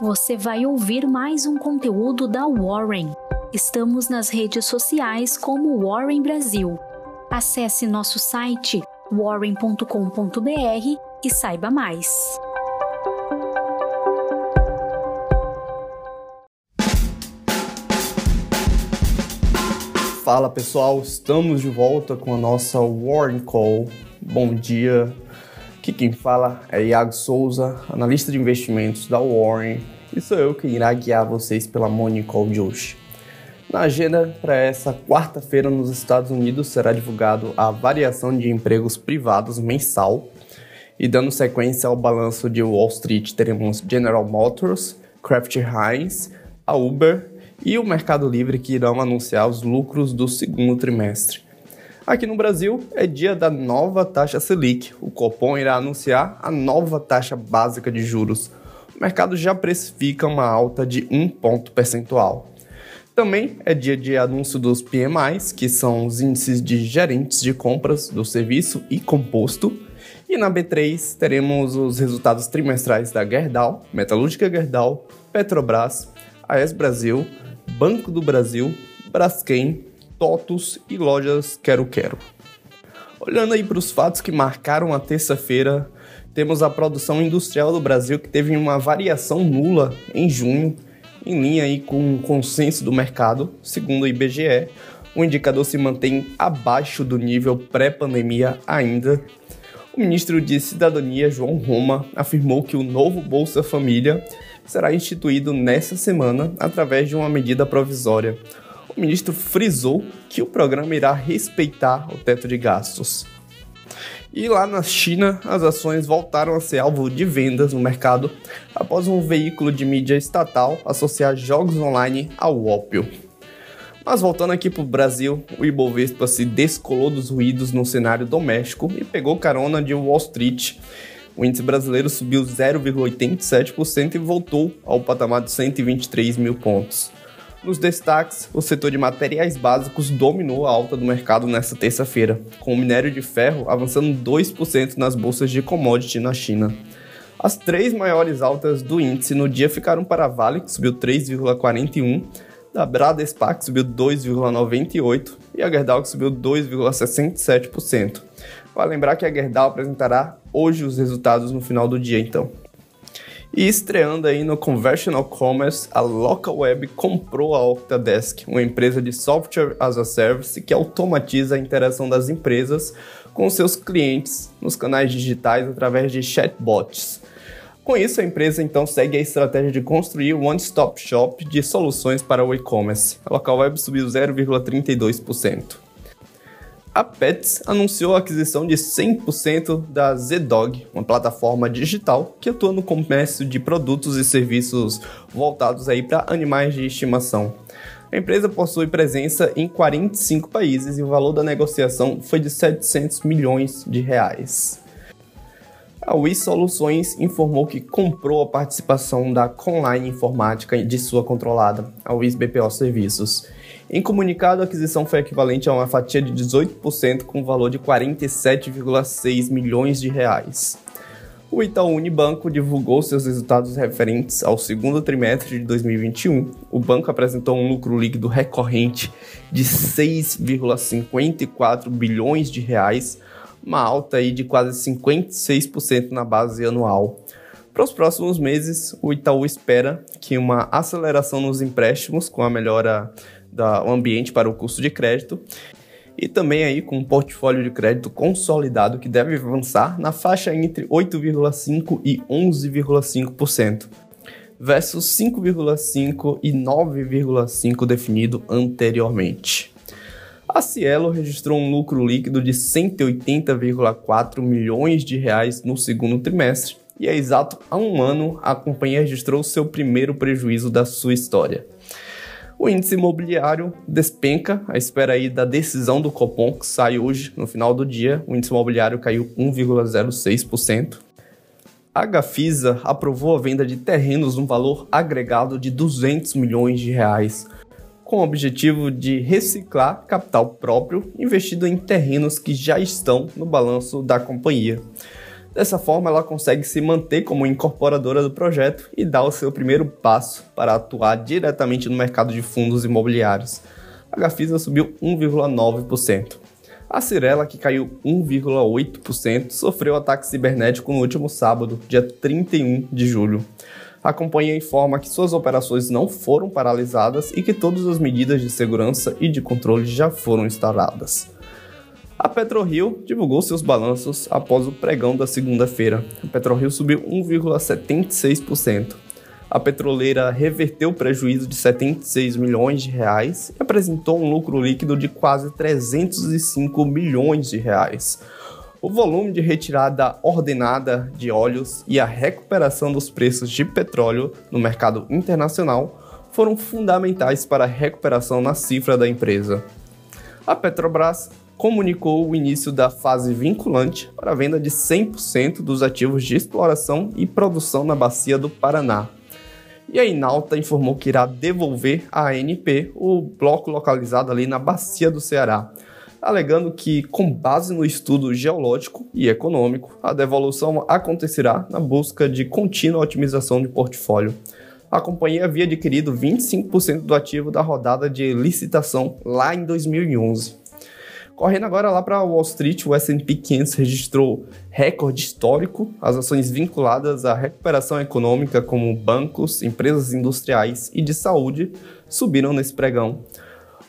você vai ouvir mais um conteúdo da Warren. Estamos nas redes sociais como Warren Brasil. Acesse nosso site warren.com.br e saiba mais. Fala pessoal, estamos de volta com a nossa Warren Call. Bom dia. Aqui quem fala é Iago Souza, analista de investimentos da Warren, e sou eu que irá guiar vocês pela Morning Call de hoje. Na agenda para essa quarta-feira nos Estados Unidos será divulgado a variação de empregos privados mensal. E dando sequência ao balanço de Wall Street, teremos General Motors, Kraft Heinz, a Uber e o Mercado Livre que irão anunciar os lucros do segundo trimestre. Aqui no Brasil é dia da nova taxa Selic. O Copom irá anunciar a nova taxa básica de juros. O mercado já precifica uma alta de um ponto percentual. Também é dia de anúncio dos PMIs, que são os índices de gerentes de compras do serviço e composto. E na B3 teremos os resultados trimestrais da Gerdau, Metalúrgica Gerdau, Petrobras, AES Brasil, Banco do Brasil, Braskem, TOTUS e lojas Quero Quero. Olhando aí para os fatos que marcaram a terça-feira, temos a produção industrial do Brasil que teve uma variação nula em junho, em linha aí com o consenso do mercado, segundo o IBGE. O indicador se mantém abaixo do nível pré-pandemia ainda. O ministro de Cidadania, João Roma, afirmou que o novo Bolsa Família será instituído nessa semana através de uma medida provisória. O ministro frisou que o programa irá respeitar o teto de gastos. E lá na China, as ações voltaram a ser alvo de vendas no mercado após um veículo de mídia estatal associar jogos online ao ópio. Mas voltando aqui para o Brasil, o Ibovespa se descolou dos ruídos no cenário doméstico e pegou carona de Wall Street, o índice brasileiro subiu 0,87% e voltou ao patamar de 123 mil pontos. Nos destaques, o setor de materiais básicos dominou a alta do mercado nesta terça-feira, com o minério de ferro avançando 2% nas bolsas de commodity na China. As três maiores altas do índice no dia ficaram para a Vale, que subiu 3,41%, da Bradespa, que subiu 2,98%, e a Gerdau, que subiu 2,67%. Vale lembrar que a Gerdau apresentará hoje os resultados no final do dia, então. E estreando aí no Conventional Commerce, a Local Web comprou a Octadesk, uma empresa de software as a service que automatiza a interação das empresas com seus clientes nos canais digitais através de chatbots. Com isso, a empresa então segue a estratégia de construir um one-stop shop de soluções para o e-commerce. A Local Web subiu 0,32%. A Pets anunciou a aquisição de 100% da Zdog, uma plataforma digital que atua no comércio de produtos e serviços voltados aí para animais de estimação. A empresa possui presença em 45 países e o valor da negociação foi de 700 milhões de reais. A Wii Soluções informou que comprou a participação da Conline Informática de sua controlada, a Wii BPO Serviços em comunicado, a aquisição foi equivalente a uma fatia de 18% com valor de 47,6 milhões de reais. O Itaú Unibanco divulgou seus resultados referentes ao segundo trimestre de 2021. O banco apresentou um lucro líquido recorrente de 6,54 bilhões de reais, uma alta aí de quase 56% na base anual. Para os próximos meses, o Itaú espera que uma aceleração nos empréstimos com a melhora do ambiente para o custo de crédito e também aí com um portfólio de crédito consolidado que deve avançar na faixa entre 8,5% e 11,5%, versus 5,5% e 9,5% definido anteriormente. A Cielo registrou um lucro líquido de 180,4 milhões de reais no segundo trimestre, e é exato há um ano a companhia registrou seu primeiro prejuízo da sua história. O índice imobiliário despenca à espera aí da decisão do Copom, que sai hoje, no final do dia. O índice imobiliário caiu 1,06%. A Gafisa aprovou a venda de terrenos no valor agregado de 200 milhões de reais, com o objetivo de reciclar capital próprio investido em terrenos que já estão no balanço da companhia. Dessa forma, ela consegue se manter como incorporadora do projeto e dar o seu primeiro passo para atuar diretamente no mercado de fundos imobiliários. A Gafisa subiu 1,9%. A Cirela, que caiu 1,8%, sofreu ataque cibernético no último sábado, dia 31 de julho. A companhia informa que suas operações não foram paralisadas e que todas as medidas de segurança e de controle já foram instaladas. A PetroRio divulgou seus balanços após o pregão da segunda-feira. A PetroRio subiu 1,76%. A petroleira reverteu o prejuízo de 76 milhões de reais e apresentou um lucro líquido de quase 305 milhões de reais. O volume de retirada ordenada de óleos e a recuperação dos preços de petróleo no mercado internacional foram fundamentais para a recuperação na cifra da empresa. A Petrobras comunicou o início da fase vinculante para a venda de 100% dos ativos de exploração e produção na Bacia do Paraná. E a Inalta informou que irá devolver à ANP o bloco localizado ali na Bacia do Ceará, alegando que, com base no estudo geológico e econômico, a devolução acontecerá na busca de contínua otimização de portfólio. A companhia havia adquirido 25% do ativo da rodada de licitação lá em 2011. Correndo agora lá para Wall Street, o S&P 500 registrou recorde histórico. As ações vinculadas à recuperação econômica, como bancos, empresas industriais e de saúde, subiram nesse pregão.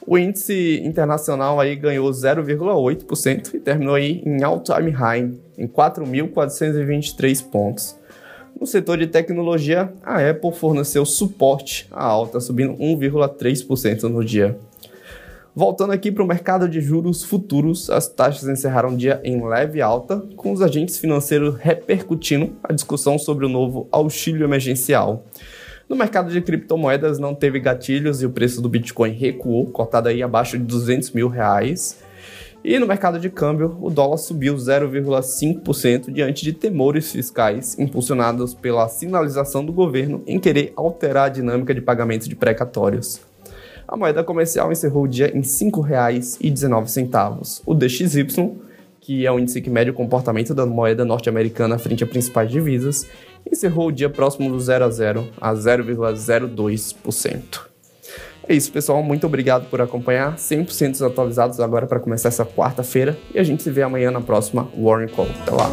O índice internacional aí ganhou 0,8% e terminou aí em all-time high, em 4.423 pontos. No setor de tecnologia, a Apple forneceu suporte à alta, subindo 1,3% no dia. Voltando aqui para o mercado de juros futuros, as taxas encerraram o dia em leve alta, com os agentes financeiros repercutindo a discussão sobre o novo auxílio emergencial. No mercado de criptomoedas não teve gatilhos e o preço do Bitcoin recuou, cotado aí abaixo de 200 mil reais. E no mercado de câmbio, o dólar subiu 0,5% diante de temores fiscais impulsionados pela sinalização do governo em querer alterar a dinâmica de pagamento de precatórios. A moeda comercial encerrou o dia em R$ 5,19. O DXY, que é o índice que mede o comportamento da moeda norte-americana frente a principais divisas, encerrou o dia próximo do 0 a 0 a 0,02%. É isso, pessoal. Muito obrigado por acompanhar. 100% atualizados agora para começar essa quarta-feira. E a gente se vê amanhã na próxima Warren Call. Até lá.